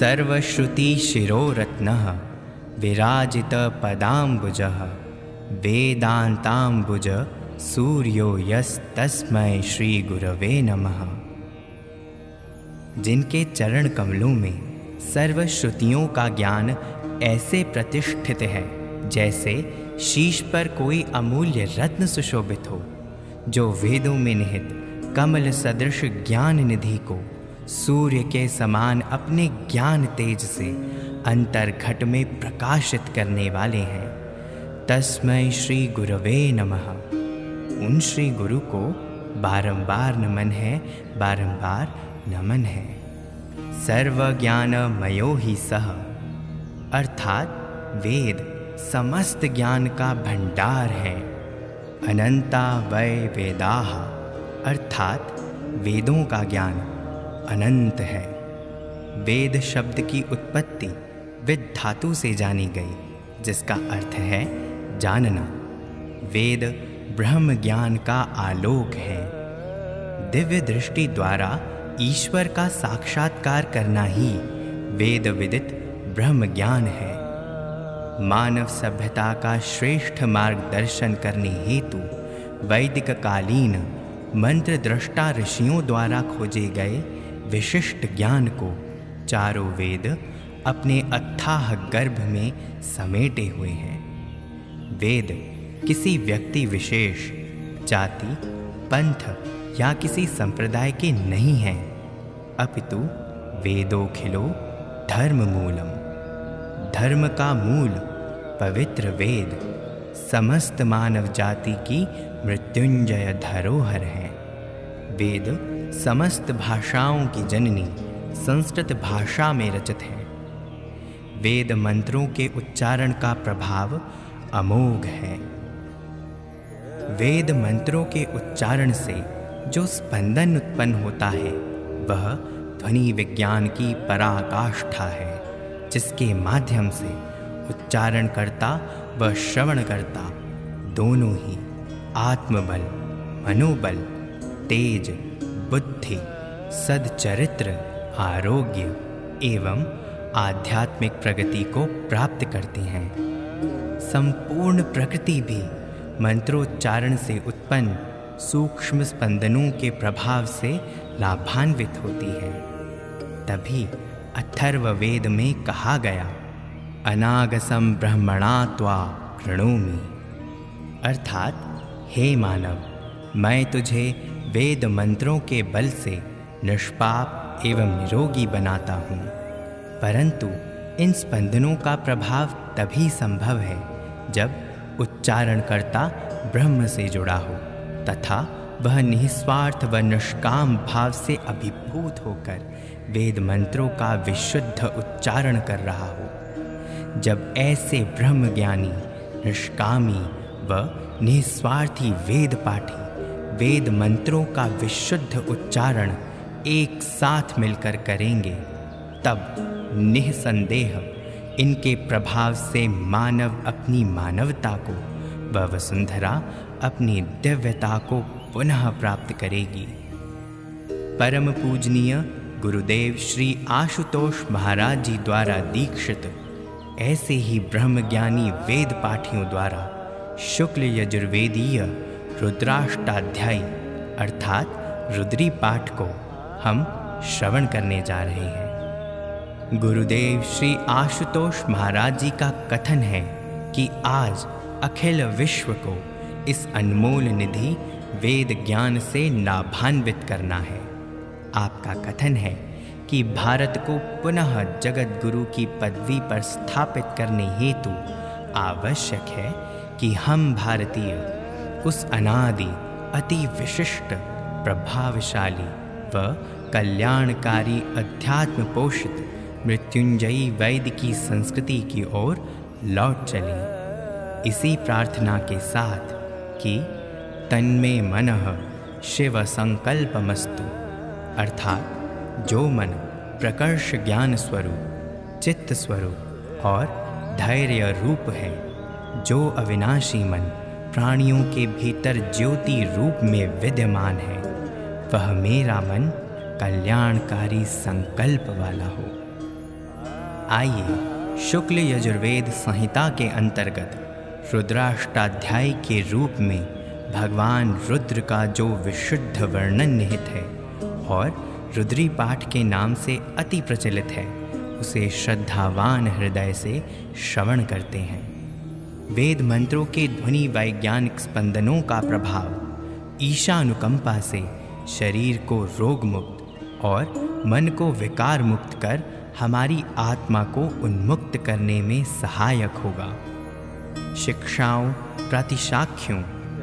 सर्वश्रुतिशिरोरत्नः, विराजितपदाम्बुजः, वेदान्ताम्बुज सूर्यो यस्तस्मै श्रीगुरवे नमः। जिनके चरण कमलों में सर्वश्रुतियों का ज्ञान ऐसे प्रतिष्ठित है, जैसे शीश पर कोई अमूल्य रत्न सुशोभित हो, जो वेदों में निहित कमल सदृश ज्ञान निधि को सूर्य के समान अपने ज्ञान तेज से अंतर्घट में प्रकाशित करने वाले हैं। तस्मय श्री गुरवे नमः। उन श्री गुरु को बारंबार नमन है, बारंबार नमन है। सर्वज्ञानमयो ही सह। अर्थात वेद समस्त ज्ञान का भंडार है। अनंता वय वेदाह अर्थात वेदों का ज्ञान। अनंत है। वेद शब्द की उत्पत्ति विद धातु से जानी गई, जिसका अर्थ है जानना। वेद ब्रह्म ज्ञान का आलोक है। दिव्य दृष्टि द्वारा ईश्वर का साक्षात्कार करना ही वेद विदित ब्रह्म ज्ञान है। मानव सभ्यता का श्रेष्ठ मार्गदर्शन करने हेतु वैदिक कालीन मंत्र दृष्टा ऋषियों द्वारा खोजे गए विशिष्ट ज्ञान को चारों वेद अपने अथाह गर्भ में समेटे हुए हैं। वेद किसी व्यक्ति विशेष, जाति, पंथ या किसी संप्रदाय के नहीं हैं। अपितु वेदोखिलो धर्म मूलम। धर्म का मूल पवित्र वेद समस्त मानव जाति की मृत्युंजय धरोहर है। वेद समस्त भाषाओं की जननी संस्कृत भाषा में रचित है। वेद मंत्रों के उच्चारण का प्रभाव अमोघ है। वेद मंत्रों के उच्चारण से जो स्पंदन उत्पन्न होता है, वह ध्वनि विज्ञान की पराकाष्ठा है, जिसके माध्यम से उच्चारण करता व श्रवण करता दोनों ही आत्मबल, मनोबल, तेज बुद्धि, सदचरित्र, आरोग्य एवं आध्यात्मिक प्रगति को प्राप्त करते हैं। संपूर्ण प्रकृति भी मंत्रोच्चारण से उत्पन्न सूक्ष्म स्पंदनों के प्रभाव से लाभान्वित होती है। तभी अथर्व वेद में कहा गया अनागसम ब्रह्मणा त्वा प्रणोमी अर्थात, हे मानव, मैं तुझे वेद मंत्रों के बल से निष्पाप एवं निरोगी बनाता हूँ। परंतु इन स्पंदनों का प्रभाव तभी संभव है जब उच्चारणकर्ता ब्रह्म से जुड़ा हो तथा वह निस्वार्थ व निष्काम भाव से अभिभूत होकर वेद मंत्रों का विशुद्ध उच्चारण कर रहा हो। जब ऐसे ब्रह्म ज्ञानी निष्कामी व निस्वार्थी वेद पाठी वेद मंत्रों का विशुद्ध उच्चारण एक साथ मिलकर करेंगे। तब निसंदेह इनके प्रभाव से मानव अपनी मानवता को व वसुंधरा अपनी दिव्यता को पुनः प्राप्त करेगी। परम पूजनीय गुरुदेव श्री आशुतोष महाराज जी द्वारा दीक्षित ऐसे ही ब्रह्मज्ञानी वेद पाठियों द्वारा शुक्ल यजुर्वेदीय रुद्राष्टाध्यायी, अर्थात रुद्री पाठ को हम श्रवण करने जा रहे हैं। गुरुदेव श्री आशुतोष महाराज जी का कथन है कि आज अखिल विश्व को इस अनमोल निधि वेद ज्ञान से लाभान्वित करना है। आपका कथन है कि भारत को पुनः जगत गुरु की पदवी पर स्थापित करने हेतु आवश्यक है कि हम भारतीय उस अनादि अति विशिष्ट, प्रभावशाली व कल्याणकारी अध्यात्म पोषित, मृत्युंजयी वैद्य की संस्कृति की ओर लौट चली। इसी प्रार्थना के साथ कि तन्मे मन शिव संकल्पमस्तु अर्थात जो मन प्रकर्ष ज्ञान स्वरूप, चित्त स्वरूप और धैर्य रूप है, जो अविनाशी मन प्राणियों के भीतर ज्योति रूप में विद्यमान है। वह मेरा मन कल्याणकारी संकल्प वाला हो। आइए, शुक्ल यजुर्वेद संहिता के अंतर्गत रुद्राष्टाध्याय के रूप में भगवान रुद्र का जो विशुद्ध वर्णन निहित है और रुद्री पाठ के नाम से अति प्रचलित है, उसे श्रद्धावान हृदय से श्रवण करते हैं। वेद मंत्रों के ध्वनि वैज्ञानिक स्पंदनों का प्रभाव, ईशानुकंपा से शरीर को रोग मुक्त और मन को विकार मुक्त कर हमारी आत्मा को उन्मुक्त करने में सहायक होगा। शिक्षाओं, प्रतिशाख्यों,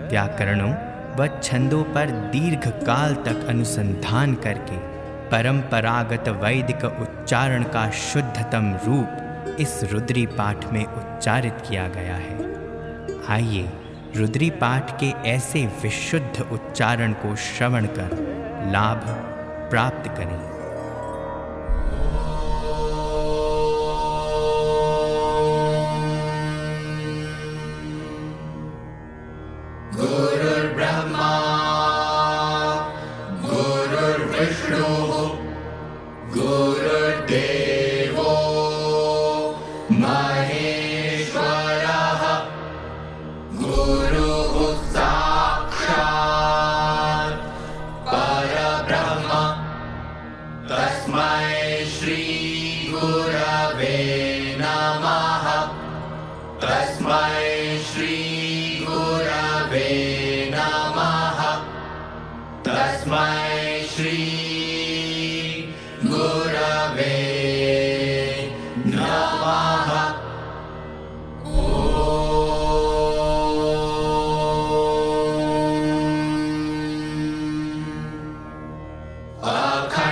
व्याकरणों व छंदों पर दीर्घ काल तक अनुसंधान करके परंपरागत वैदिक उच्चारण का शुद्धतम रूप इस रुद्री पाठ में उच्चारित किया गया है। आइए रुद्री पाठ के ऐसे विशुद्ध उच्चारण को श्रवण कर लाभ प्राप्त करें।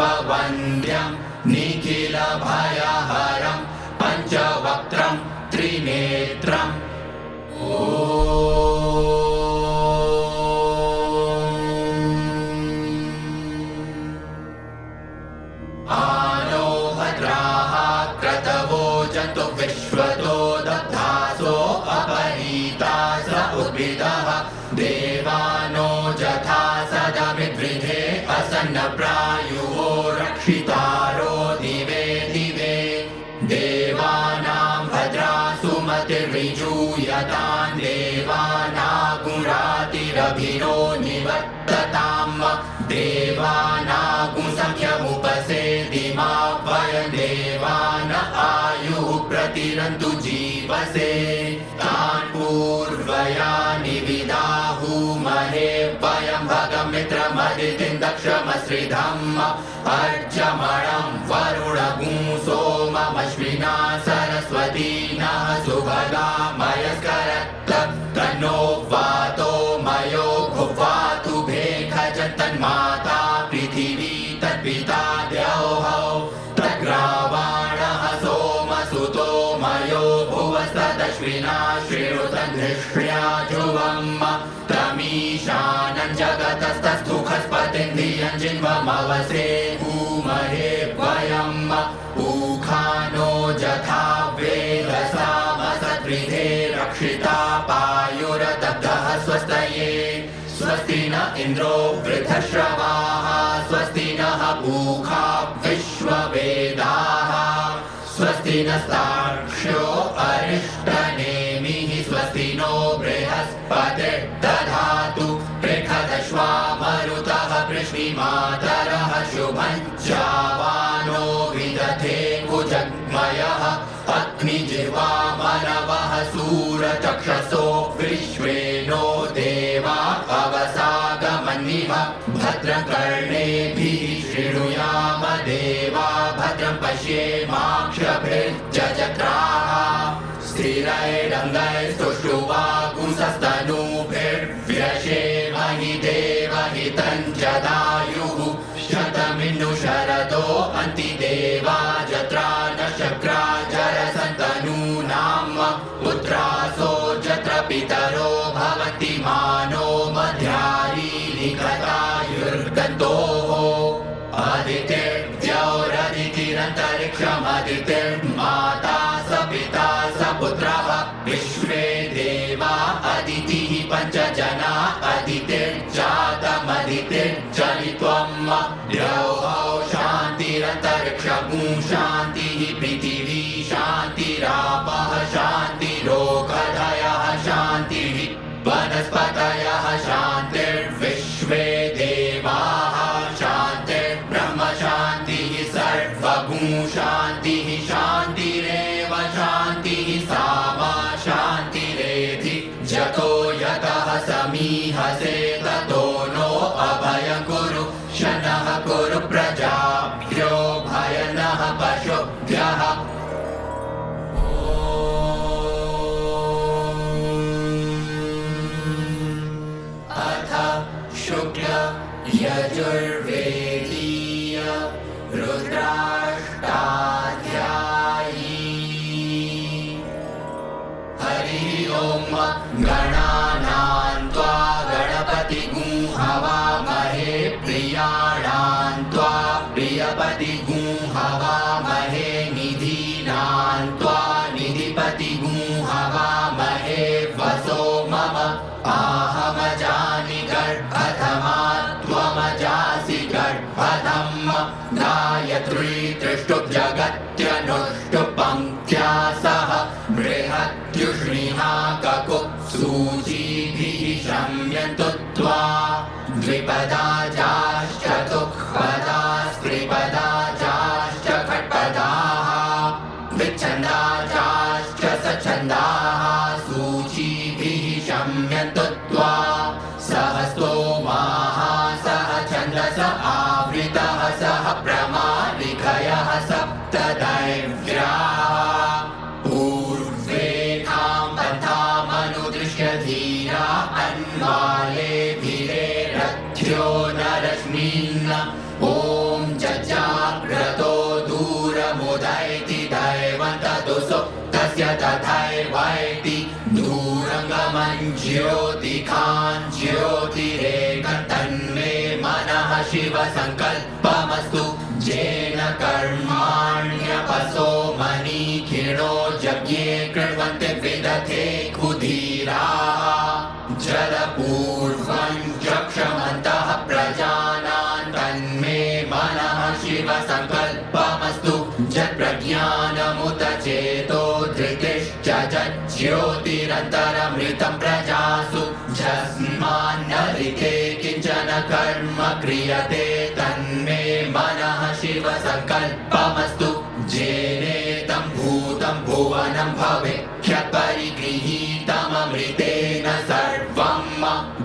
विश्ववन्द्यम् निखिलभयहरम् पञ्चवक्त्रम् त्रिनेत्रम्। आनो क्रतवो जन्तु विश्वतो दग्धासो अपनीता स उद्भिदः। देवानो जथा सदमिद्विधे असन्नप्रायुवो वयम् देवान आयुः प्रतिरन्तु जीवसे तान् पूर्वयानि विदाहुमहे वयम् भगमित्रमदितिम् दक्षमश्रिधम् अर्जमणम् वरुणगुं सोममश्विना सरस्वती नः सुभगा मयस्करत्त भूमहे वयम् ऊखानो जथा वेदसामसद्विधे रक्षिता पायुरदब्धः स्वस्तये। स्वस्ति न इन्द्रो वृथश्रवाः स्वस्ति नः पूखा विश्ववेदाः। स्वस्ति नस्तार्क्ष्यो पृश्निमातरः शुभम् चावानो विदधे अग्निजिह्वा मनवः सूरचक्षसो विश्वेनो देवा अवसागमन्निव भद्रकर्णेभिः शृणुयाम देवा भद्रं पश्येमाक्षभिर्जजत्राः स्थिरैरङ्गैस्तुष्टुवागुंसस्तनूभिर्व्यशेमहि देवहितं जदायुः शतमिन्नु शरदो अन्ति देवा जत्रा न शक्रा जरसन्तनूनाम् पुत्रासो जत्र पितरो भवन्ति मानो मध्यारी निकटायुर्गन्तोः आदितिर्द्यौरदितिरन्तरिक्षमदितिर्माता स पिता स पुत्रः विश्वे देवा अदितिः पञ्च जना अदितिर्जातमदितिर्जनित्वम् द्यौः शान्तिरन्तरिक्षगुं शान्तिः पृथिवी शान्तिरापः शान्तिरोगधयः शान्तिः वनस्पतयः हरिः ॐ गणानान् त्वा ककुत्सूचीभिः शम्यन्तु त्वा ज्योतिखान् ज्योतिरेकतन्मे मनः शिवसङ्कल्पमस्तु। जेन कर्माण्यपसो मनीखिणो यज्ञे कृण्वन्ति विदथे कुधीराः। जलपूर्वं कर्म क्रियते तन्मे मनः शिवसङ्कल्पमस्तु। जेनेतं भूतं भुवनं भवेख्यपरिगृहीतममृतेन सर्वं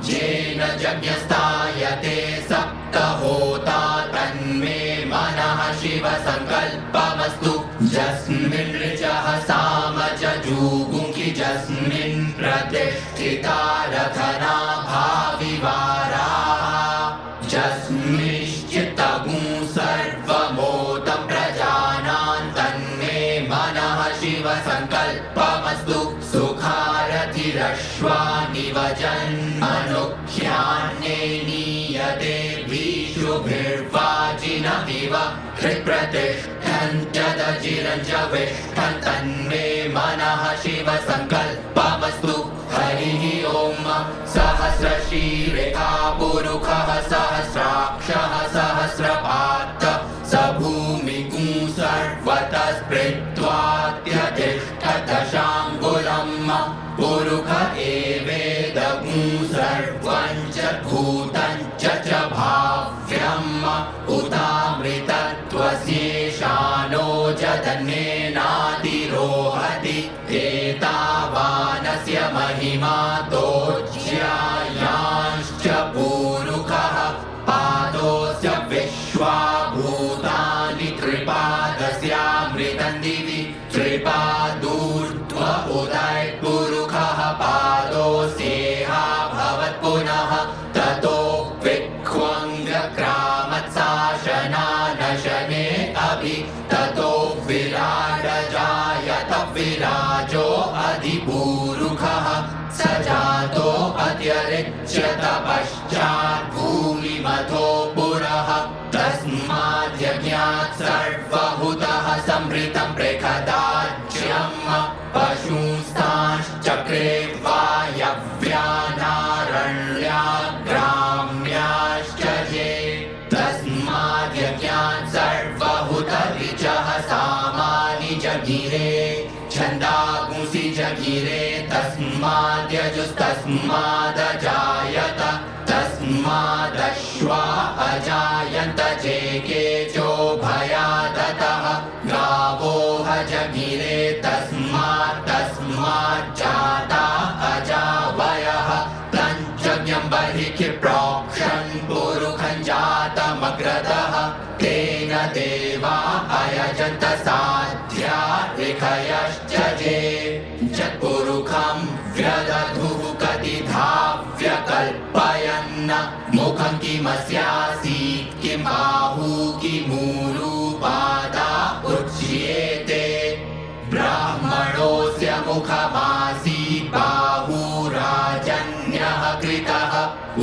जेन यज्ञस्थायते सप्तहोता तन्मे मनः शिवसङ्कल्पमस्तु। जस्मिन् ऋचः साम जूगुङ्कि जस्मिन् प्रतिष्ठिता रथना तन्मे मनः शिवसङ्कल्पमस्तु हरिः ॐ सहस्रशीरेखा पुरुखः सहस्राक्षः सहस्रपात् स भूमिगुं सर्वतः स्पृत्वात्यतिष्ठदशाङ्गुलम् पुरुख एवेदगुं सर्वं च उतामृतत्वस्येषानो जदन्येनातिरोहति एतावानस्य महिमा पश्चात् भूमिमथो पुरः तस्माद्यज्ञात् सर्वभूतः संवृतं प्रेखदाज्यम् पशुंस्तांश्चक्रे वायव्यानारण्याग्राम्याश्च ये तस्माद्यज्ञात् सर्वभूतऋचः सामानि जगिरे छन्दागुंसि जगिरे तस्माद्यजुस्तस्मादजायत तस्मादश्वा अजायन्त चेकेचो भयादतः गावोह जगिरे तस्मात् तस्माज्जाता अजावयः। तञ्चज्ञं बहिः प्रोक्षन् पुरुखं जातमग्रतः। तेन देवा अयजन्त साध्या ऋखयश्च किमस्यासीत् किं बाहू? किमूरुपादा? उच्येते। ब्राह्मणोऽस्य मुखमासीत् बाहुराजन्यः कृतः।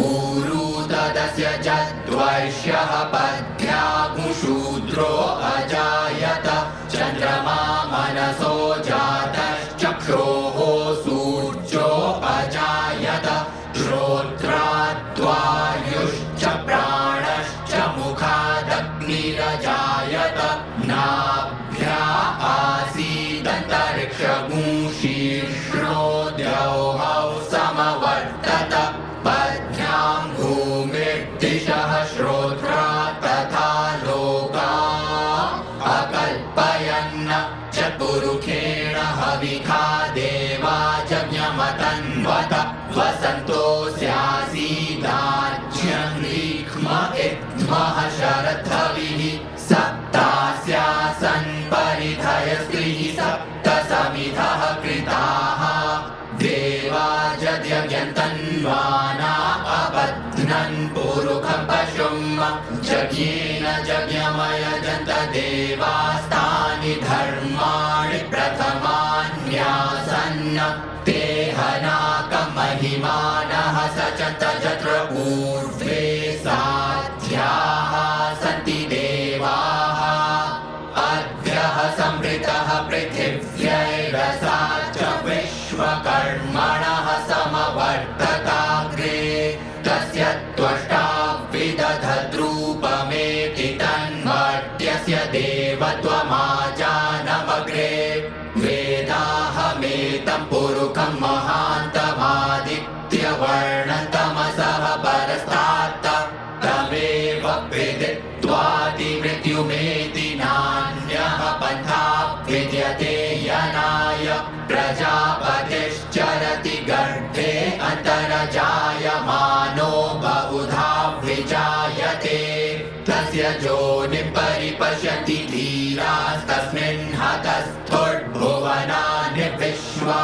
ऊरू तदस्य जद्वैश्यः पद्भ्यागुशूद्रो अजायत। चन्द्रमा मनसो जातश्चक्षोः न्पुरुखपशुं जगेन ज्ञमय जत देवास्तानि धर्माणि प्रथमान्यासन्न। ते ह स च तजत्र चतुर्पूर्व जायते। तस्य ज्योनि परिपश्यति धीरास्तस्मिन् हतस्फुर्भुवनानि विश्वा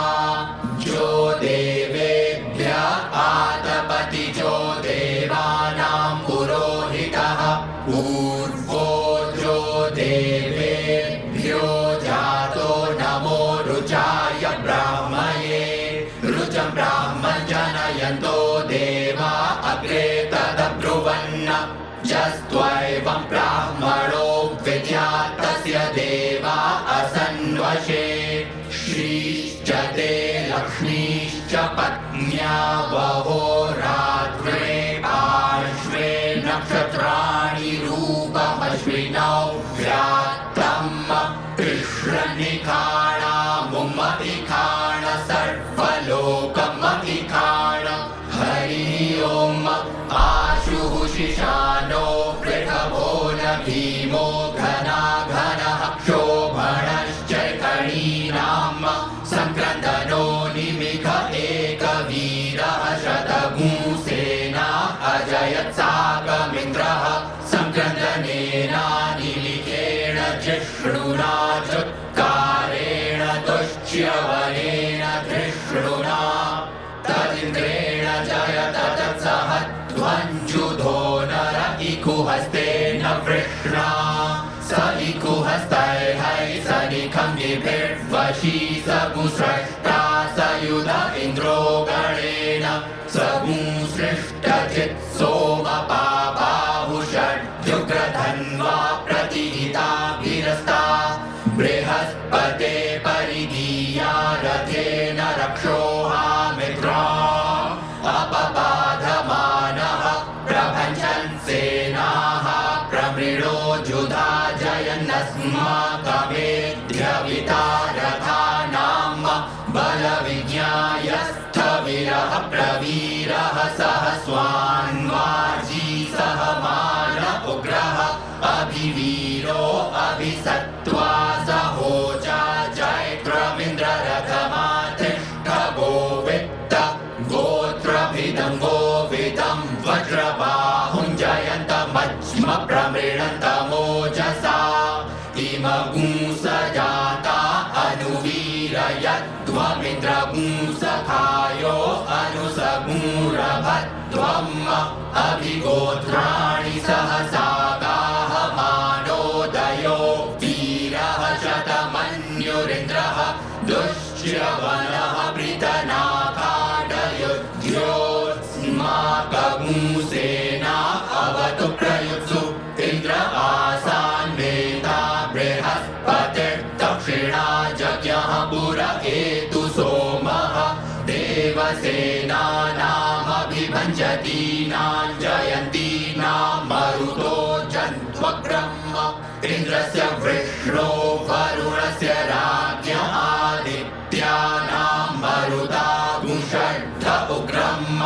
जो देवेभ्य आतपति जो देवानाम् पुरोहितः ऊ Yahweh. शी स गु सयुध इन्द्रो गणेन सगु सोमपाप सः स्वान्। अभिगोत्राणि सहसा गाः मानोदयो। तीरः शतमन्युरिन्द्रः दुश्यवनः पृतनाकाडय अवतु प्रयुत्सु। इन्द्र आसान्वेता बृहस्पतिर्दक्षिणा जज्ञः पुर एतु सोमः। देव सेनामभिभजति ञ्जयन्तीना मरुतो जन्त्वब्रह्म इन्द्रस्य विष्णो वरुणस्य राज्ञ आदित्यानां मरुता ुष ब्रह्म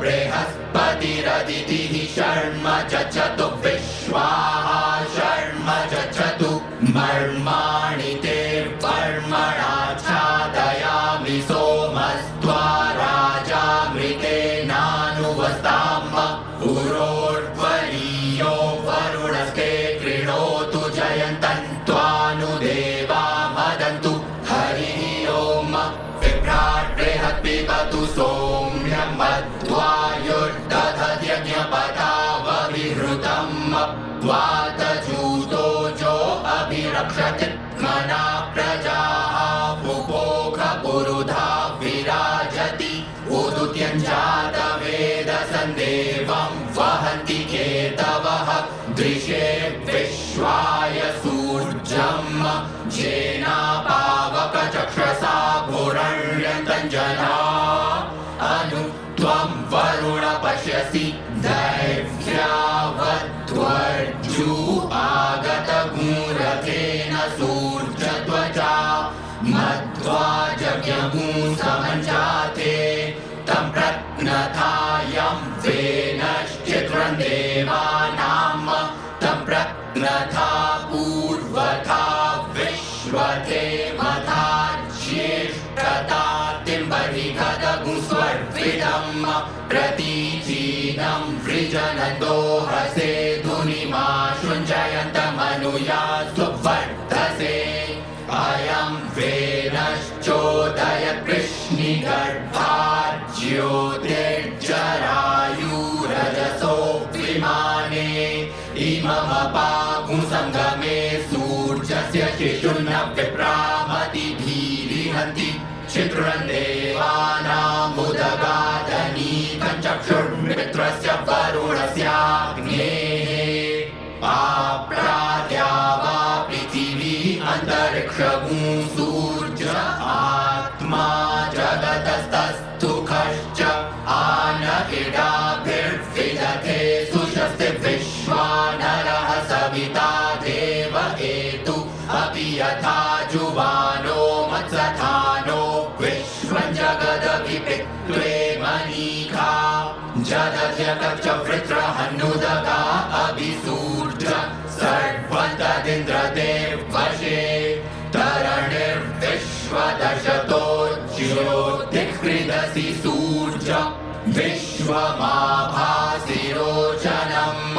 बृहस्पतिरदितिः शर्म जचतु विश्वाः Vlada. जज्ञगूसमञ्जाते तं प्रत्नथायं वेनश्चित्रं देवानाम् तं प्रत्नथा पूर्वथा विश्वथे मथा ज्येष्ठता तिम्बरिघदगुस्वर्विदम् प्रतीचीनं वृजनन्दोहसे धुनिमा शुञ्जयन्तमनुया सुवर्धसे वेनश्चोदय कृष्णिगर्भाज्योतिर्जरायुरजसो विमाने इममपागुसङ्गमे सूर्यस्य शिशुन्न विप्रामतिभिरिहन्ति चित्रं देवानामुदगादनीकं चक्षुर्मित्रस्य वरुणस्याग्नेः। आप्राद्या वा पृथिवी अन्तरिक्षगुं जदध्यकश्च वृत्रहन्नुदगा अभिसूर्ज सर्वं तदिन्द्रते वशे तरणिर्विश्वदशतो ज्योतिःहृदसि सूर्य विश्वमाभासिरोचनम्। तत्सूर्यस्य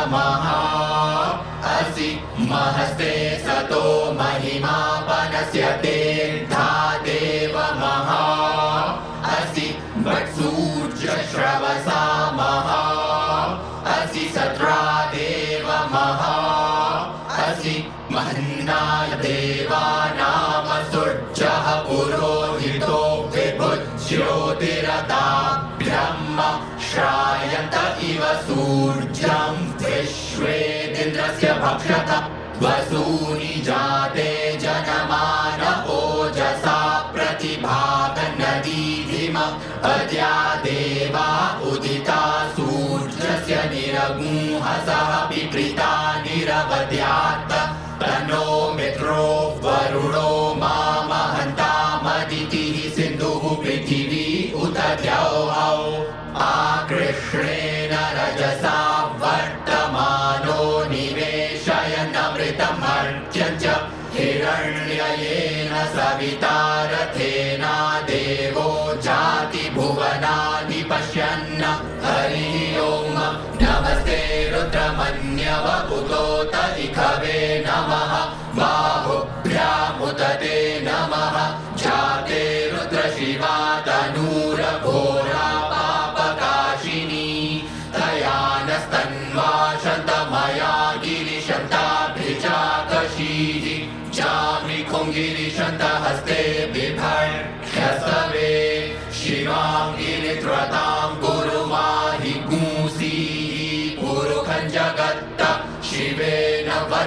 नमः। असि महस्ते सतो महिमापनस्य तेर्था देव महा। असि मत्सूर्जश्रवसा महा असि सत्रा देव महा। असि महन्ना देवानाम सुः पुरोहितो विभुज्योतिरता ब्रह्म श्रायत इव सूर्यम् भक्षत वसूनि जाते जगमान ओजसा प्रतिभात अद्या देवा सवितारथेना देवो जाति भुवनादि पश्यन्न हरि ओम्। नमस्ते रुद्रमन्यवपुतोत इखवे कवेण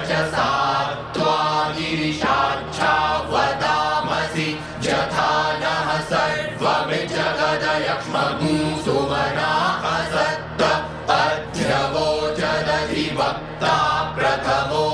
च सात्वा विशासि यथा नः सर्वविजगदयुः सुमना असत्त अध्यवोचदधि वक्ता प्रथमो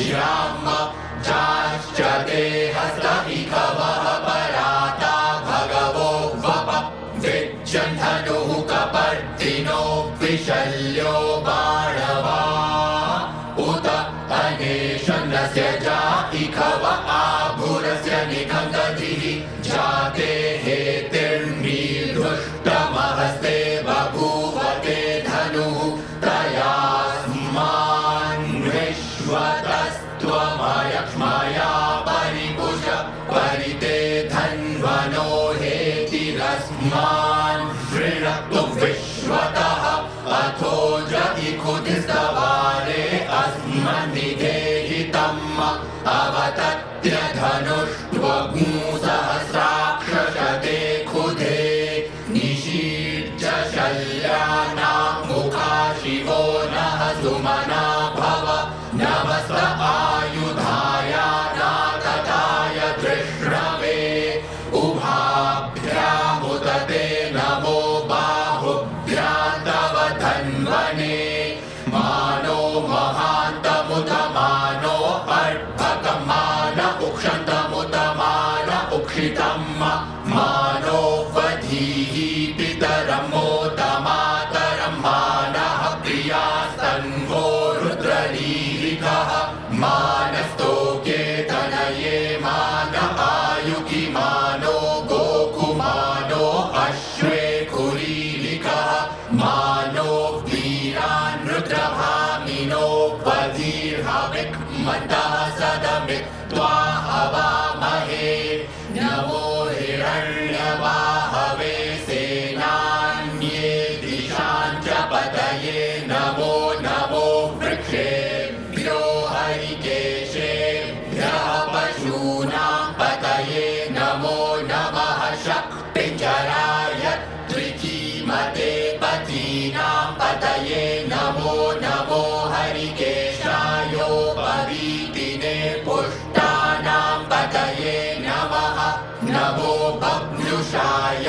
्याम दाश्चते हस्त हि पराता भगवो वप विच्च कपर्दिनो विशल्यो निषाय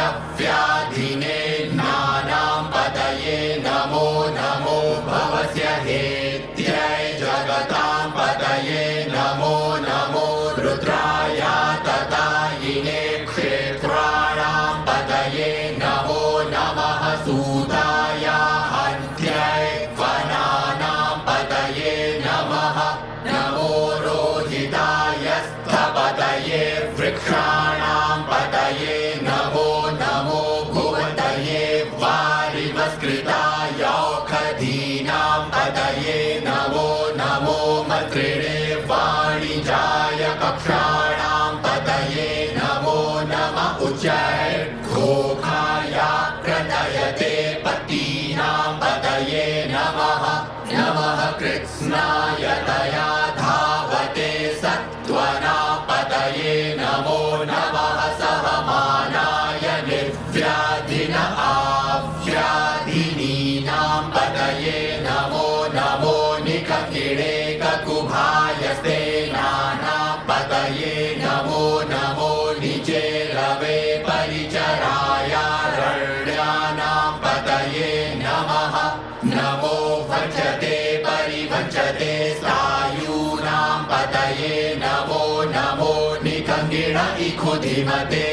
my baby.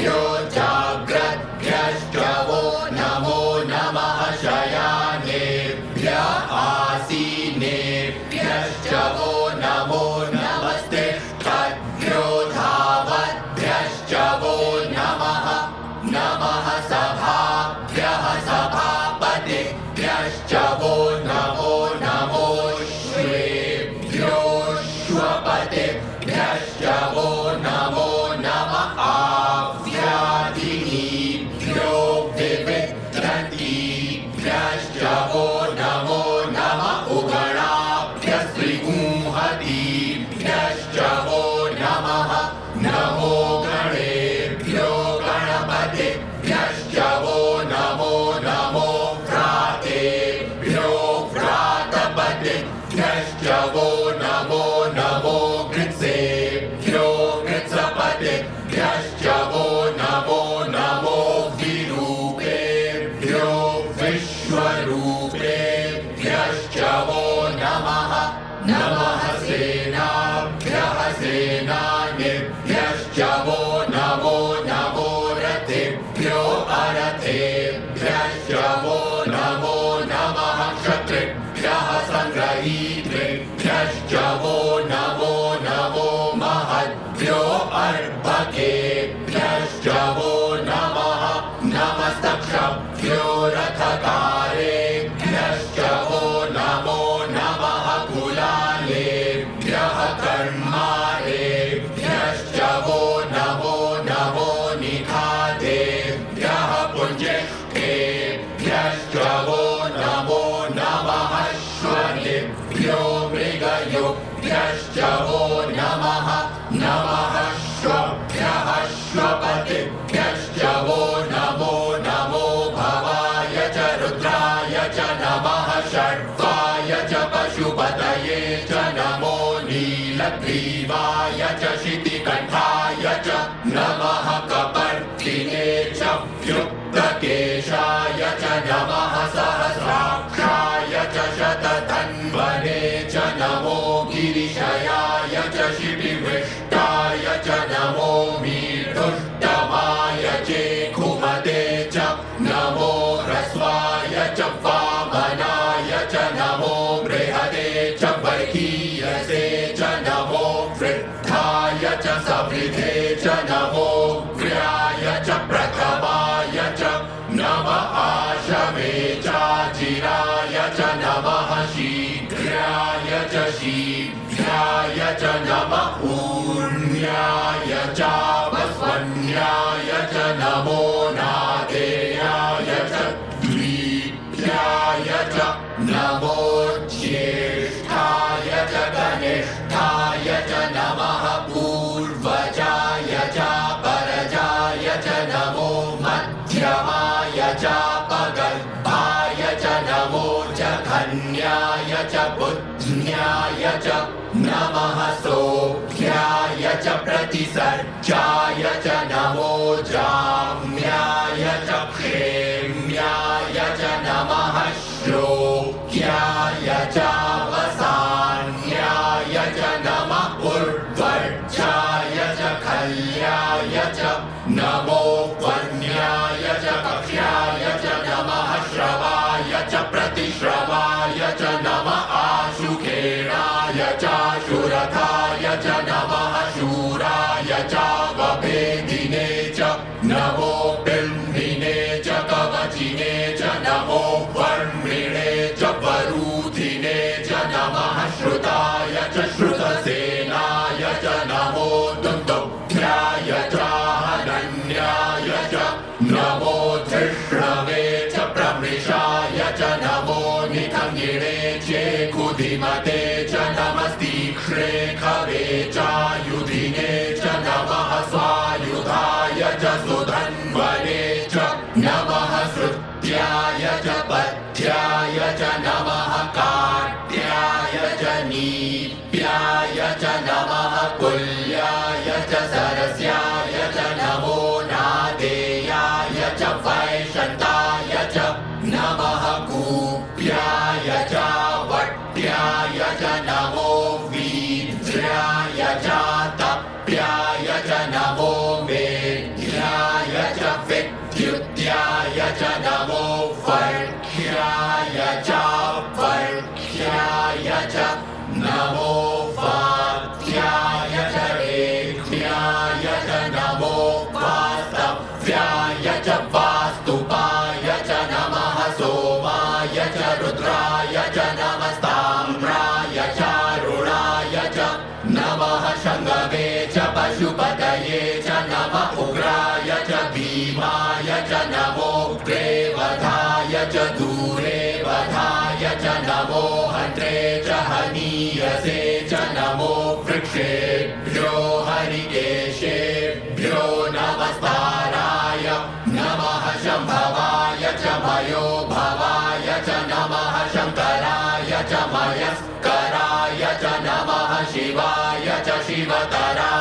Yo. रथ शिवाय च शितिकण्ठाय च नमः कपङ्क्षि च व्युक्तके। ऊण्याय च वस्वन्याय च नमो नादेयाय च द्वीप्याय च नमो सोऽभ्याय च प्रतिसर्जाय च नमो जाम्याय च क्षेम्याय च नमः श्लोक्याय ध्याय च। या नामस्ता शिवाय च शिवतरा।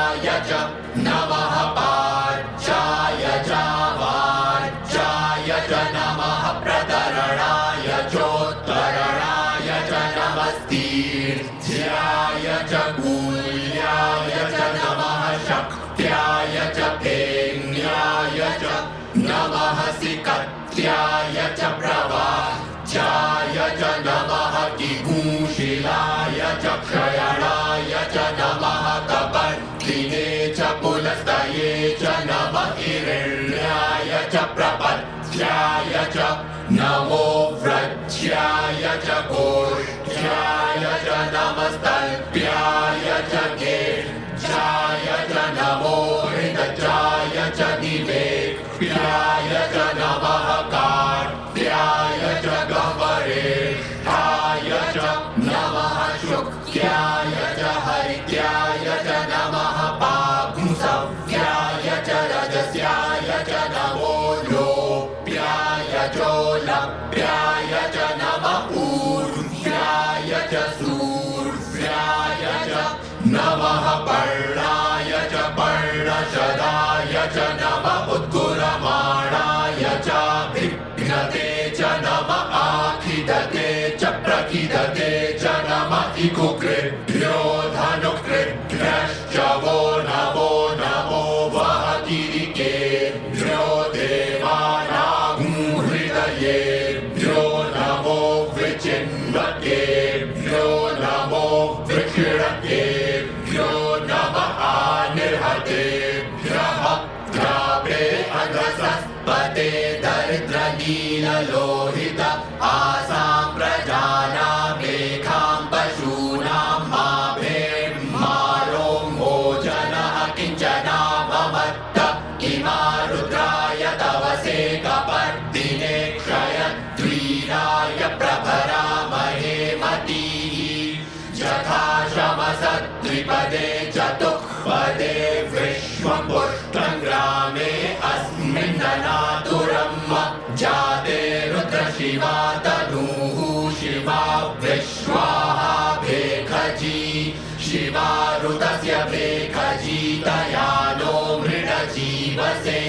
च प्रप्याय च नमो व्रज्याय च घोष् च नमस्तल्प्याय च गे च नमो हृदचाय च दिवेभ्याय च नमः ऊर्व्याय च शूर्व्याय च नमः पर्णाय च पर्णशदाय च नम उद्गुरमाणाय च विघ्नते च नम आखिदते च प्रखिदते च नम इकुकृभ्यो धनुकृभ्यश्च वो नमः पते दर्द्रदीलोहित आसां प्रजानामेखां पशूनां मा भेर्मारो मोचनः किञ्चनामत्त इमा रुद्राय तवसे कपर्दिने क्षयद्वीराय प्रभरामहे प्रभरा यथा शमसत्त्रिपदे मृनातुरम् जाते रुद्रशिवा तनूः शिवा विश्वाः भेखजी शिवा रुदस्य भेखजी तया नो मृणजीवसे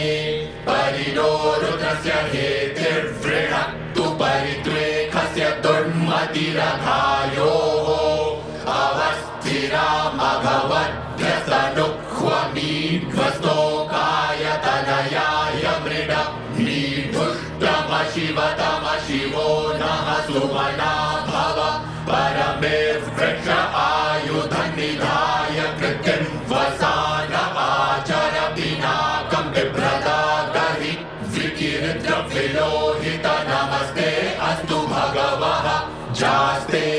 परिणो रुद्रस्य हेतिर्वृणक्तु परि दुर्मतिरधायोः। दुर्मतिरथायोः अवस्थिरामघवद्य शिवो नः सुमना भव। परमेर्वृक्ष आयुध निधाय कृतिं वसान आचर पिनाकं बिभ्रता गहि विकीर्द्र विलोहित नमस्ते अस्तु भगवः। जास्ते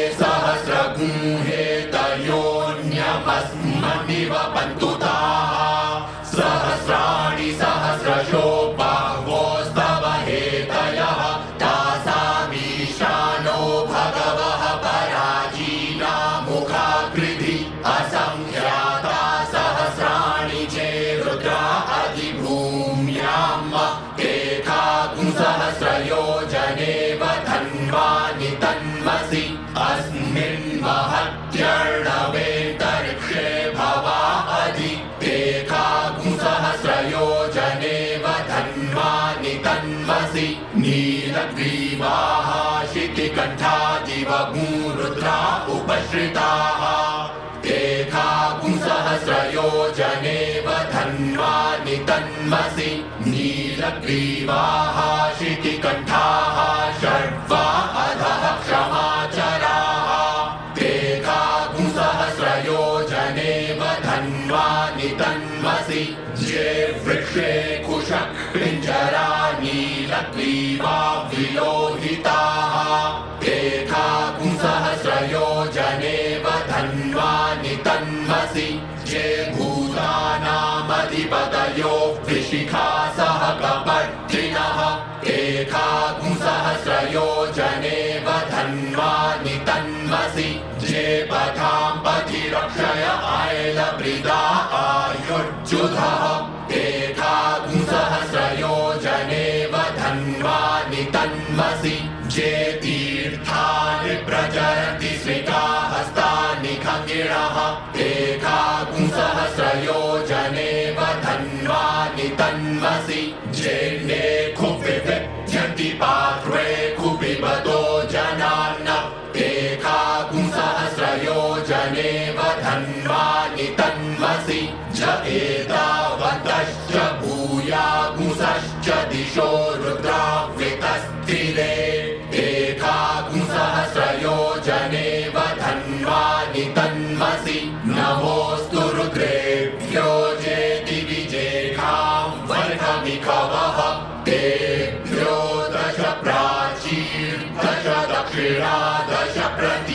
भूरुद्रा उपश्रिताः। सहस्रयोजनेव धन्वानि तन्मसि नीलग्रीवाः शितिकण्ठाः भूतानामधिपतयो विशिखा सह कपर्दिनः सहस्रयोजनेव धन्वानि तन्मसि जे पथां पथि रक्षय आयलवृदा आयुर्जुधः सहस्रयोजनेव धन्वानि तन्मसि जे तीर्थानि प्रचरति श्रिकाहस्तानि खङ्गिणः सहस्रयोजनेव पार्श्वे कुपिबतो जनान्न सहस्रयोजनेव धन्वानि तन्मसि ज एतावतश्च भूयागुंसश्च दिशो रुद्रावृतस्थिरे virada já pra mim.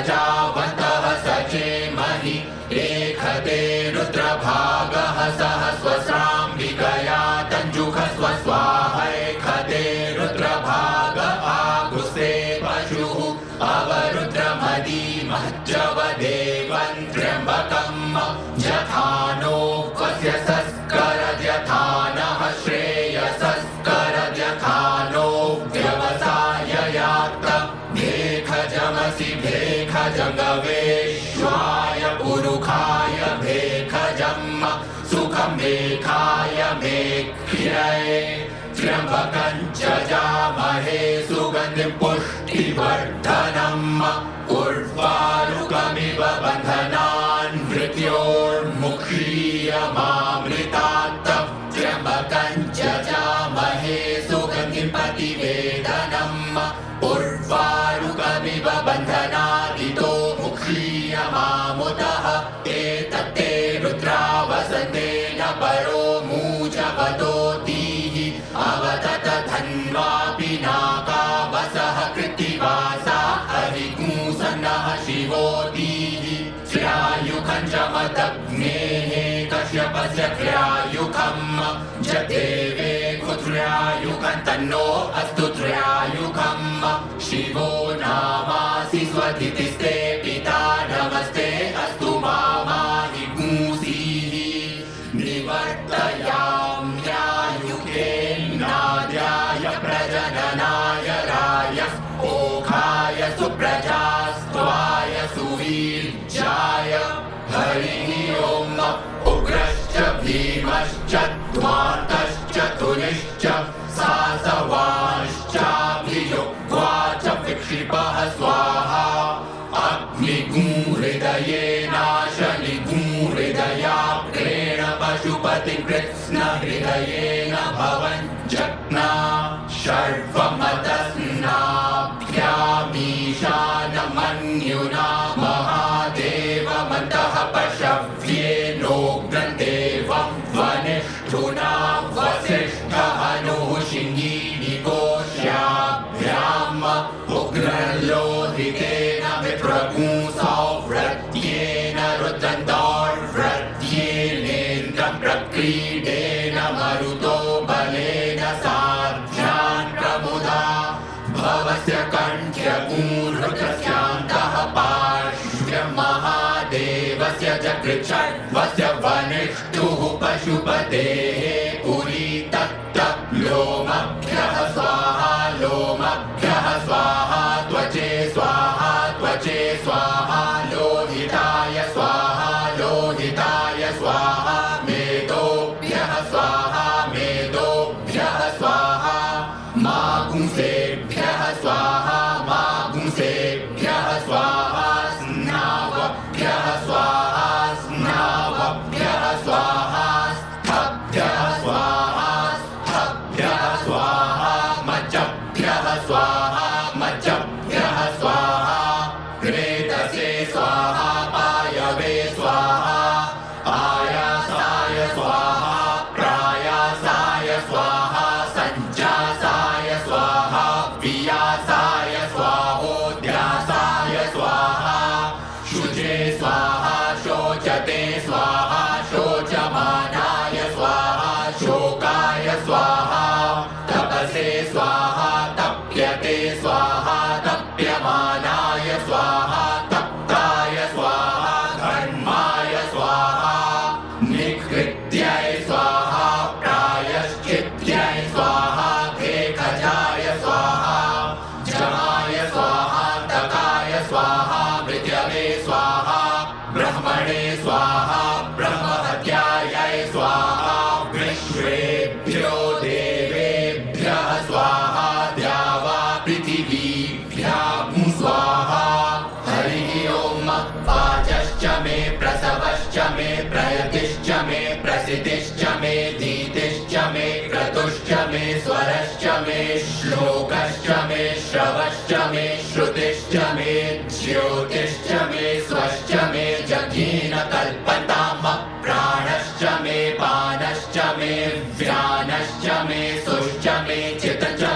प्रजावन्तः त्र्यम्बकम् च जामहे सुगन्धिं पुष्टिवर्धनम्। उर्वारुकमिव बन्धनान् मृत्योर्मुक्षीयमामृतात् कश्यपस्य क्र्यायुखम् जदेवे कुत्र्यायुखम् तन्नो अस्तु त्रयायुखम् शिवो नामासि स्वधितिस्ते सासवाश्चाभियुक्त्वा च विक्षिपः स्वाहा। पशुपति कृत्स्न हृदयेन भवन् जग्ना। शर्वमतस्नाभ्यामीशानमन्युना वनिष्ठुः पशुपतेः पुरी तत्त लोमभ्यः स्वाहा लोमभ्यः स्वाहा मे सुश्च मे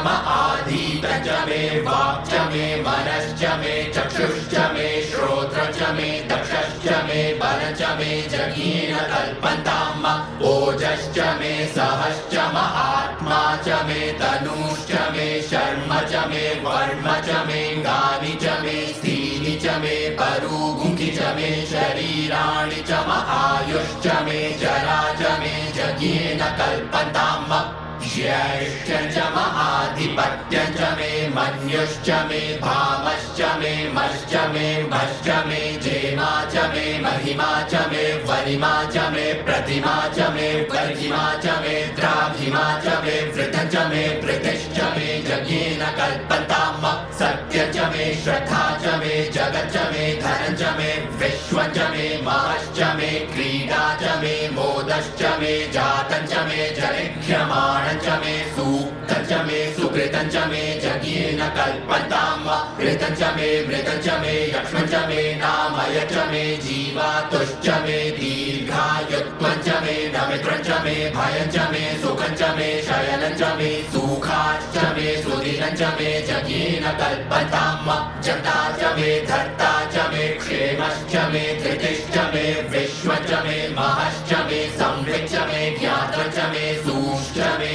म आधीत च मे वाक् च मे मनश्च मे चक्षुश्च मे श्रोत्र च मे दक्षश्च मे बल च मे जगीन कल्पन्ताम् ओजश्च मे सहश्च म आत्मा च मे तनूश्च मे शर्म च मे वर्म च मे गानि च मे स्थीनि च मे परूगुङ्खि च मे शरीराणि च महायुश्च मे जरा च मे जज्ञेन कल्पताम् ज्येष्ठ्यं च महाधिपत्यं च मे मन्युश्च मे भामश्च मे मश्च मे भश्च मे जेमा च मे महिमा च मे वरिमा च मे प्रतिमा च मे गर्हिमा च मे द्राघिमा च मे वृतं च मे वृतिश्च मे जज्ञेन कल्पताम् सत्य च मे श्रद्धा च मे जगत् च मे धनं च मे विश्वं च मे महश्च मे क्रीडा च मे मोदश्च मे जातं च मे जनिह्यमाणं च मे सूक्तं च मे सुकृतं च मे जज्ञेन कल्पताम् कृतं च मे सुखं च मे शयनं च मे सुखाश्च मे जज्ञेन कल्पताम् जता च मे धर्ता च मे क्षेमश्च मे धृतिश्च मे विश्वं च मे महश्च मे संविच्च मे ज्ञातं च मे सूश्च मे प्रसूश्च मे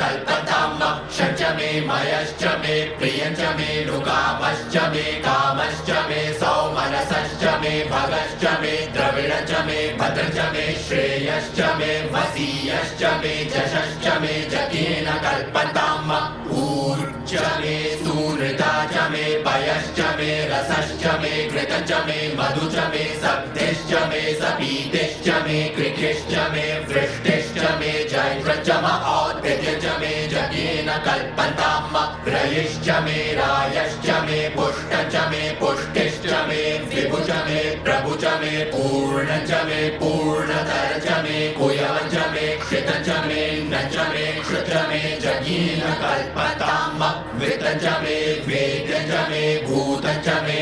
कल्पताम् षट् च मे मयश्च मे प्रियं च मे नुकामश्च मे कामश्च मे सौमनसश्च मे भगश्च मे द्रविणं च मे भद्रं श्रेयश्च मे वसीयश्च मे जशश्च मे जज्ञेन कल्पताम् ऊर्ज मे सूनृता च मे पयश्च मे रसश्च मे घृतं च मे मधु च मे सप्तिश्च मे सपीतिश्च मे कृतिश्च मे वृष्टिश्च मे जैत्रश्च औद्भिद्यश्च मे जज्ञेन कल्पताम् रयिश्च मे रायश्च मे पुष्टं च मे पुष्टिश्च मे विभु च मे प्रभु च मे पूर्ण च मे पूर्णतर च मे कुयवं च मे क्षितं च मे न च मे क्षुत मे जज्ञेन कल्पताम् वित्तं च मे वेद्यं च मे भूतं च मे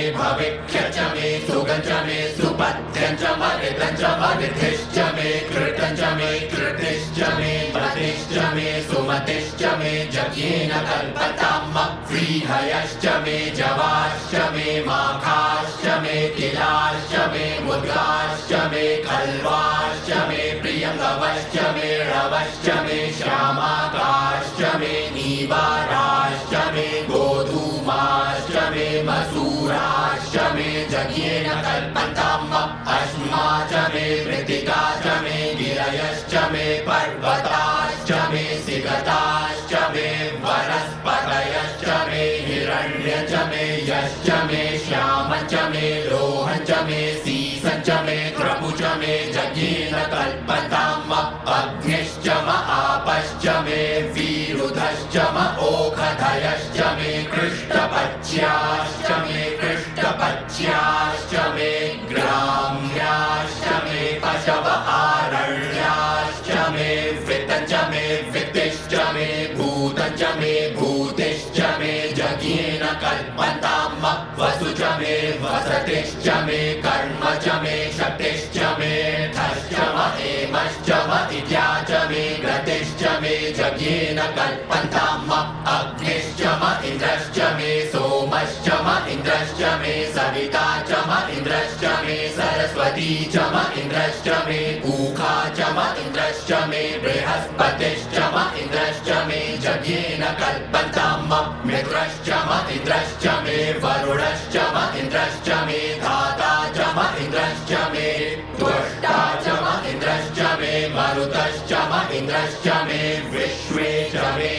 सुपथ्यं च मरितं च मरिथिश्च मे कृतं च मे कृतिश्च मे मतिश्च मे सुमतिश्च मे जज्ञेन कल्पताम् व्रीहयश्च मे जवाश्च मे माखाश्च मे तिलाश्च मे मुद्गाश्च मे कल्वाश्च मे प्रियङ्गवश्च मे रवश्च मे श्यामाकाश्च मे नीवाराश्च मे मे मसूराश्च मे जज्ञेन कल्पताम् अस्मा च मे मृतिका च मे गिरयश्च मे पर्वताश्च मे सिगताश्च मे वनस्पतयश्च मे हिरण्य च मे यश्च मे श्याम च मे लोहं च मे सीसं च मे क्रमु च मे जज्ञेन कल्पताम् अग्निश्च म आपश्च मे वीरुधश्च म ओखधयश्च मे कृष्णपच्याश्च मे कृष्णपच्याश्च मे वसतिश्च मे कर्म च मे शक्तिश्च मे धश्च म हेमश्च म इत्या च मे गतिश्च मे जज्ञेन कल्पताम् अग्निश्च म इन्द्रश्च मे सोमश्च म इन्द्रश्च मे सविता च म इन्द्रश्च मे सरस्वती च म इन्द्रश्च मे ऊखा च म इन्द्रश्च मे बृहस्पतिश्च म इन्द्रश्च मे जज्ञेन कल्पताम् मित्रश्च म इन्द्रश्च मे वरुणश्च म इन्द्रश्च मे धाता च म इन्द्रश्च मे त्वष्टा च म इन्द्रश्च मे मरुतश्च म इन्द्रश्च मे विश्वे च मे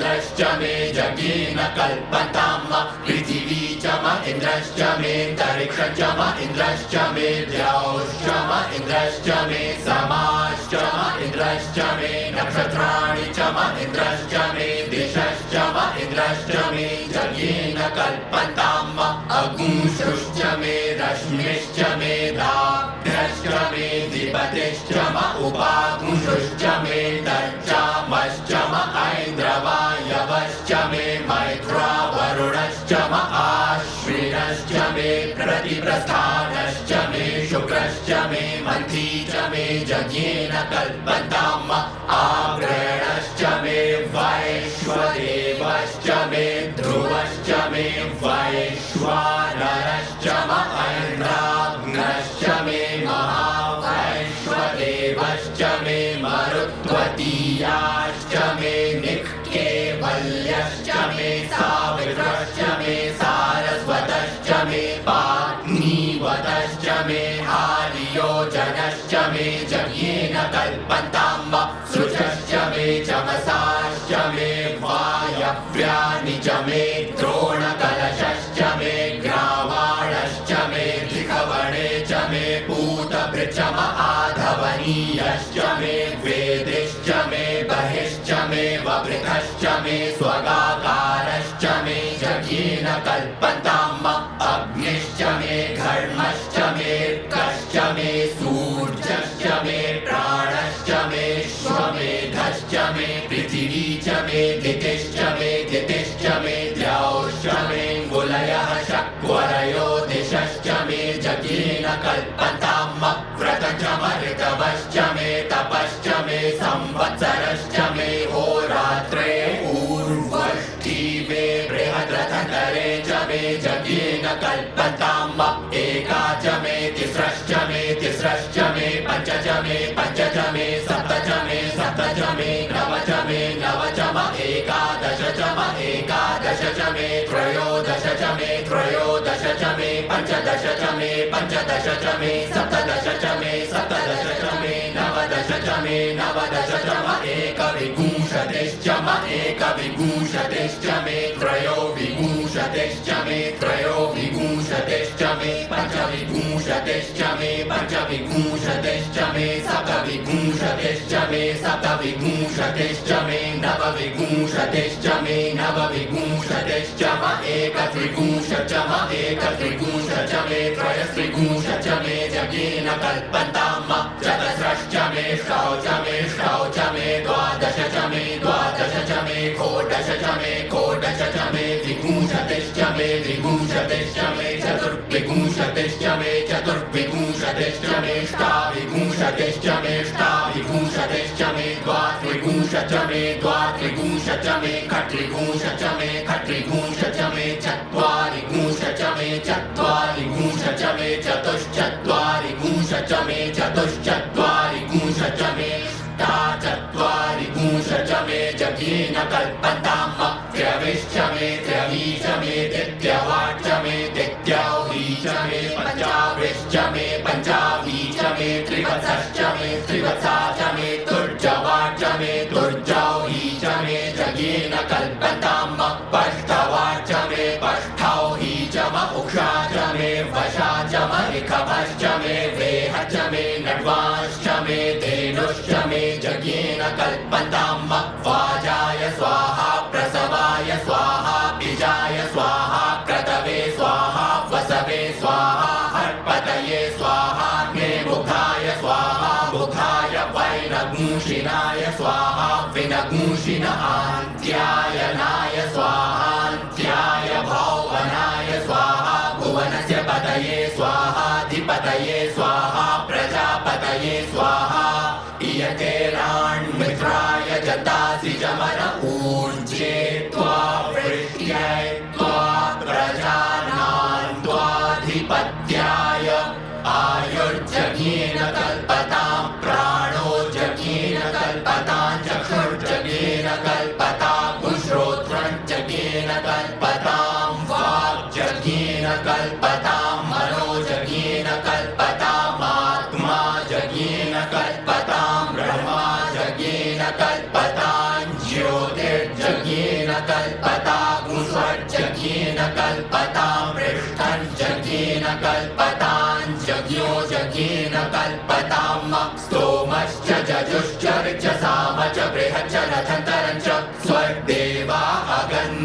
इन्द्रश्च मे जज्ञेन कल्पताम् पृथिवी च म इन्द्रश्च मे तरिक्षं च म इन्द्रश्च मे द्यौश्च म इन्द्रश्च मे समाश्च म इन्द्रश्च मे नक्षत्राणि च म इन्द्रश्च मे दिशश्च म इन्द्रश्च मे जज्ञेन कल्पताम् अगुंशुश्च मे रश्मिश्च मे दाभ्यश्च मे, दिपतिश्च म उपागुंशुश्च मे तच्चामश्च मे मैत्रा वरुणश्च म आश्विनश्च मे प्रतिप्रस्थानश्च मे शुक्रश्च मे मन्थी च मे जज्ञेन कल्पताम् आग्रेणश्च मे वैश्वदेवश्च मे ध्रुवश्च मे वैश्वानरश्च म ऐन्द्राग्नश्च मे महावैश्वदेवश्च मे मरुत्वतीयाश्च मे पाग्निवतश्च मे हानियोजनश्च मे जन्येन कल्पतां सृजश्च मे चमसाश्च मे वायव्यानि च मे द्रोणकलशश्च मे ग्रावाणश्च मे धिकवणे च मे पूतभृचम आधवनीयश्च मे वेदिश्च मे बहिश्च मे वृथश्च मे स्वगाकारश्च मे जगेन कल्पन्ताम् मे घर्मश्च मे कश्च मे सूर्यश्च नव च मे नव च म एकादश च म एकादश च मे त्रयोदश च मे त्रयोदश च मे पञ्चदश च मे पञ्चदश च मे सप्तदश च मे सप्तदश च मे नवदश च मे नवदश च म एकविंशतिश्च म एकविंशतिश्च मे त्रयोविंशतिश्च मे त्रयोविंशतिश्च मे पञ्चविंशतिश्च मे मे सप्तविंशतिश्च मे मे नवविंशतिश्च मे नवविंशतिश्च म एकत्रिंश च म एकत्रिंश च मे त्रयस्त्रिंश च मे जगेन कल्पन्ताम् चतस्रश्च मे षौ च मे षौ च मे द्वादश च मे द्वादश च मे षोडश च मे षोडश च मे द्विगुंशतिश्च मे द्विगुंशतिश्च मे चतुर्विंशतिश्च मे चतुर्विंशतिश्च मे ष्टाविंशतिश्च मे ष्टाविंशतिश्च मे द्वात्रिंश च मे द्वात्रिंश च मे खट्रिंश च मे खट्रिंश च मे चत्वारिंश च मे चत्वारिंश च मे जगेन कल्पन्ताम् त्रयविश्च मे त्रयवीश मे दित्यवाच्च मे दित्यौही च मे तुर्जवाच्च मे तुर्जौही च मे जगेन कल्पन्ताम् पष्टवाच्च मे पष्ठौही च म उषा च मे वशा च म ऋखभश्च मे वेह च मे नड्वाश्च मे धेनुश्च मे जगेन कल्पन्ताम् वाजाय स्वाहा China on.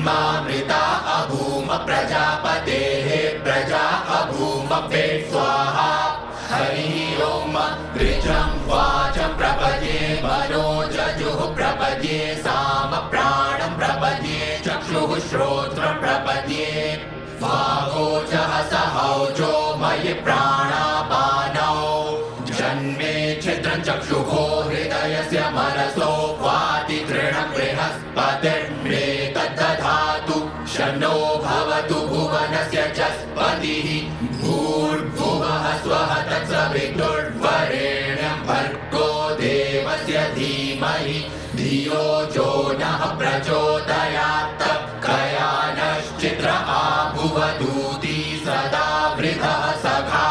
अगन्मामृता अभूम प्रजापतेः प्रजा अभूम पे स्वाहा। हरिः ओम् ऋचं वाचं प्रपद्ये मनो जजुः प्रपद्ये साम प्राणं प्रपद्ये चक्षुः श्रोत्रं प्रपद्ये वागोचः सहौजो मयि प्राणापानौ धीमहि धियो जो नः प्रचोदयात् कया नश्चित्र आभुवधूति सदा वृथः सखा।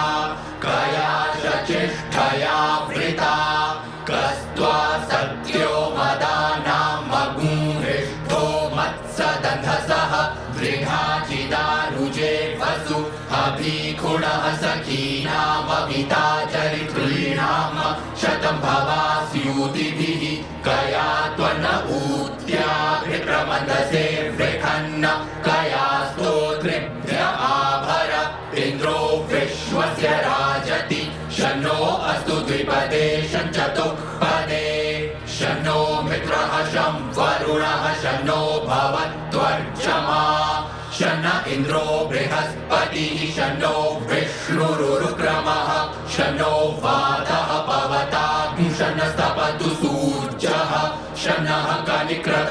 कया चिष्टया वृथा। कस्त्वा सत्यो मदानां मत्सदधसः। मृगाचिदानुजे वसु अभिखुडः सखीनाम पिता शतं शतम्भवा भवास्यूतिभिः कया त्वन ऊत्याभिप्रमन्दसे वृखन्न कया स्तोत्रिभ्य आभर इन्द्रो विश्वस्य राजति शनो अस्तु द्विपदे शञ्चतुःपदे। शनो मित्रः शं वरुणः शनो भवत्वर्चमा। शन इन्द्रो बृहस्पतिः शनो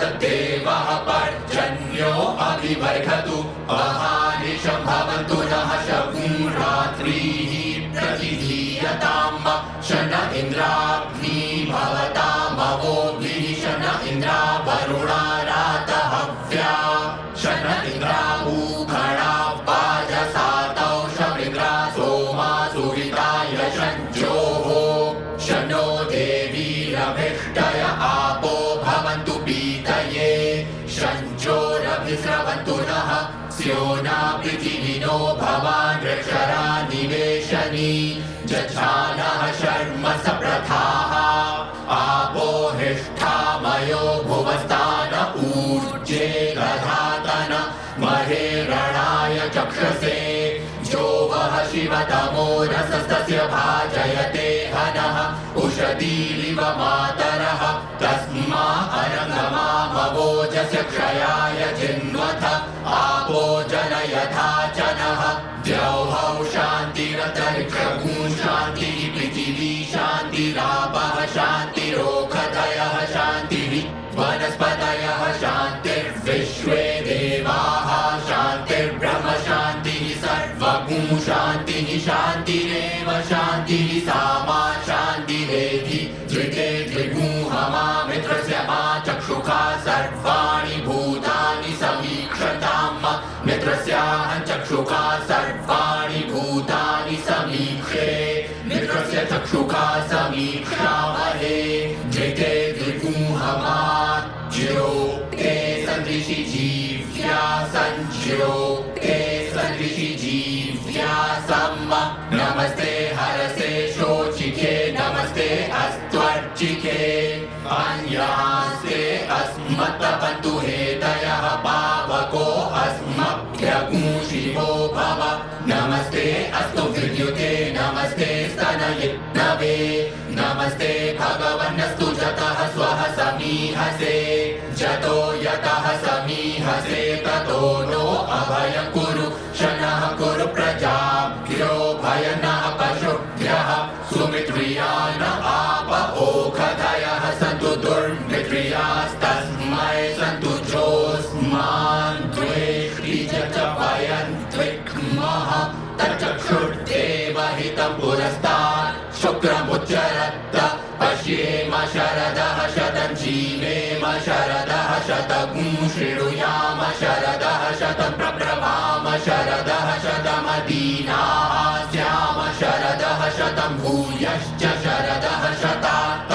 कनिक्रतदेवः पर्जन्यो अभिवर्घतु अहानिशं भवन्तु नः शकुं रात्रिः प्रतिधीयताम् शन इन्द्राग्नी भवतामवोभिः रसस्तस्य भाजयते हनः। उषदीरिव मातरः। तस्मा अरङ्गमामवोजस्य क्षयाय जिन्वथ। आपो जन। यथा च नः द्यौहौ शान्तिरतरिक्षगुं शान्तिः पृथिवी शान्तिरापः शान्तिरोखदयः शान्तिः वनस्पतयः शान्तिर्विश्वे देवाः। शान्तिर्ब्रह्म शान्तिः सर्वगुं शान्तिः शान्तिरेव शान्तिः सामा शान्तिरेधि धृते द्विगुहमा मित्रस्य मा चक्षुषा सर्वाणि भूतानि समीक्षताम् मित्रस्याहं चक्षुषा सर्वाणि भूतानि समीक्षे मित्रस्य चक्षुषा समीक्षामहे धृते द्विगुहमा ज्यो ते सदृशि जीव्या सञ्ज्यो ते सदृशि जीव्या सम्म नमस्ते हरसे शोचिके। नमस्ते अस्त्वर्चिके। अन्यास्ते अस्मत्तपन्तु हेतयः पावको अस्मभ्यगुंशिवो भव। नमस्ते अस्तु विद्युते। नमस्ते स्तनयित्नवे। नमस्ते भगवन्नस्तु जतः स्वः समीहसे। जतो यतः शुक्रमुच्चरत्त पश्येम शरदः शतं जीवेम शरदः शतगुं शृणुयाम शरदः शतं प्रब्रवाम शरदः शतमदीनाः स्याम शरदः शतं भूयश्च शरदः शतात्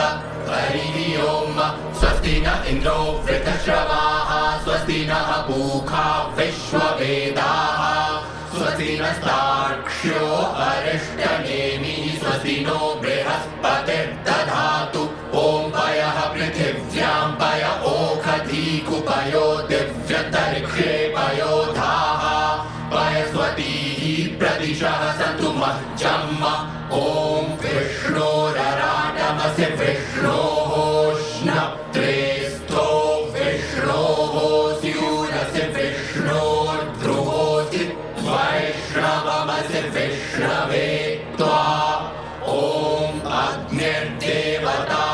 हरिः ओम् स्वस्ति न इन्द्रो वृतश्रवाः, स्वस्ति नः पूखा विश्ववेदाः। स्वस्ति नस्तार्क्ष्यो अरिष्टनेमिः बृहस्पतिर्दधातु। ॐ पयः पृथिव्यां पय ओखधीकुपयो दिव्यतर्क्षे पयोधाः। पयस्वतीः प्रदिशः सन्तु मह्जम् ॐ अग्निर्देवता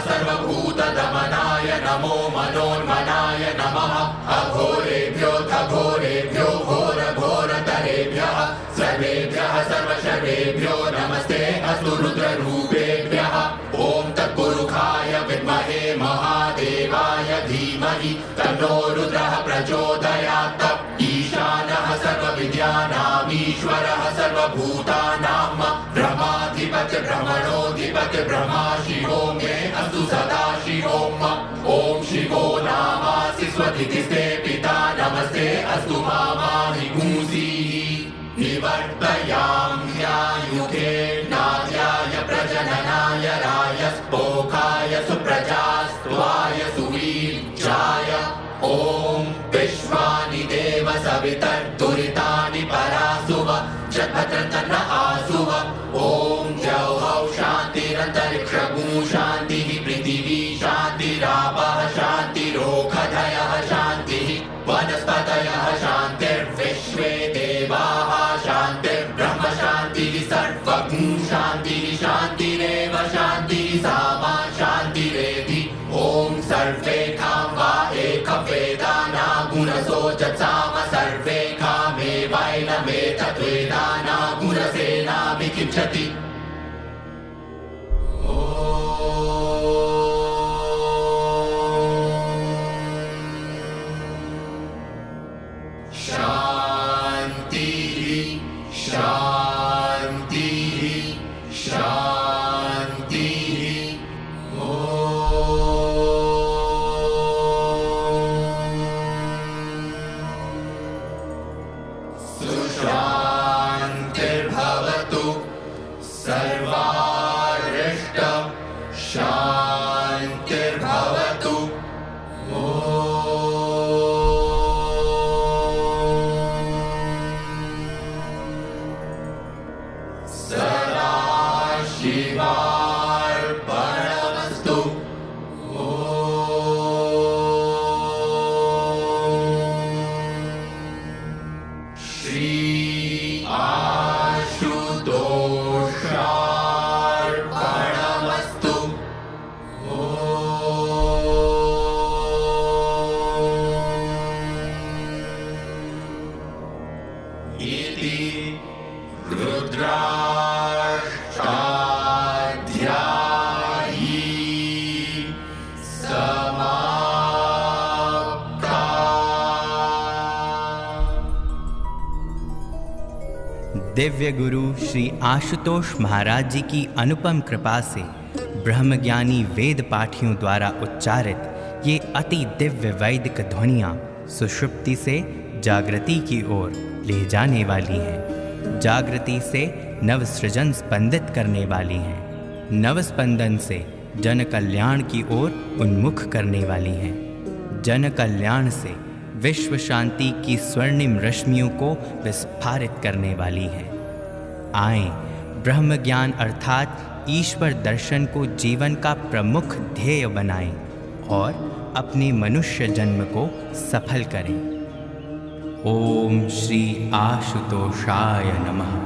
सर्वभूतदमनाय नमो मनोन्मनाय नमः। अघोरेभ्योऽथ घोरेभ्यो घोरघोरतरेभ्यः। सर्वेभ्यः सर्वशर्वेभ्यो नमस्ते। अस्तु रुद्ररूपेभ्यः। ॐ तत्पुरुखाय विद्महे महादेवाय धीमहि। तन्नो रुद्रः प्रचोदयात्। ईशानः सर्वविद्यानामीश्वरः सर्वभूतानां भ्रमणोऽधिपति ब्रह्मा शिवो मे अस्तु सदा शिवो ॐ शिवो नामासि स्वतिथिस्ते पिता नमस्ते अस्तु मामानि गुंसीः नार्याय प्रजननाय रायस्पोकाय सुप्रजास्त्वाय सुवीर्जाय। ॐ विश्वानि देव सवितर्दुरितानि परासुव। जगतन्न जत्साम सर्वे खामेवैनमेतद्वेदाना गुणसेनापि किञ्चति आशुतोष महाराज जी की अनुपम कृपा से ब्रह्मज्ञानी वेद पाठियों द्वारा उच्चारित ये अति दिव्य वैदिक ध्वनियाँ सुषुप्ति से जागृति की ओर ले जाने वाली हैं। जागृति से नवसृजन स्पंदित करने वाली हैं। नवस्पंदन से जन कल्याण की ओर उन्मुख करने वाली हैं। जन कल्याण से विश्व शांति की स्वर्णिम रश्मियों को विस्फारित करने वाली है। आए ब्रह्म ज्ञान अर्थात ईश्वर दर्शन को जीवन का प्रमुख ध्येय बनाएँ और अपने मनुष्य जन्म को सफल करें। ओम श्री आशुतोषाय नमः।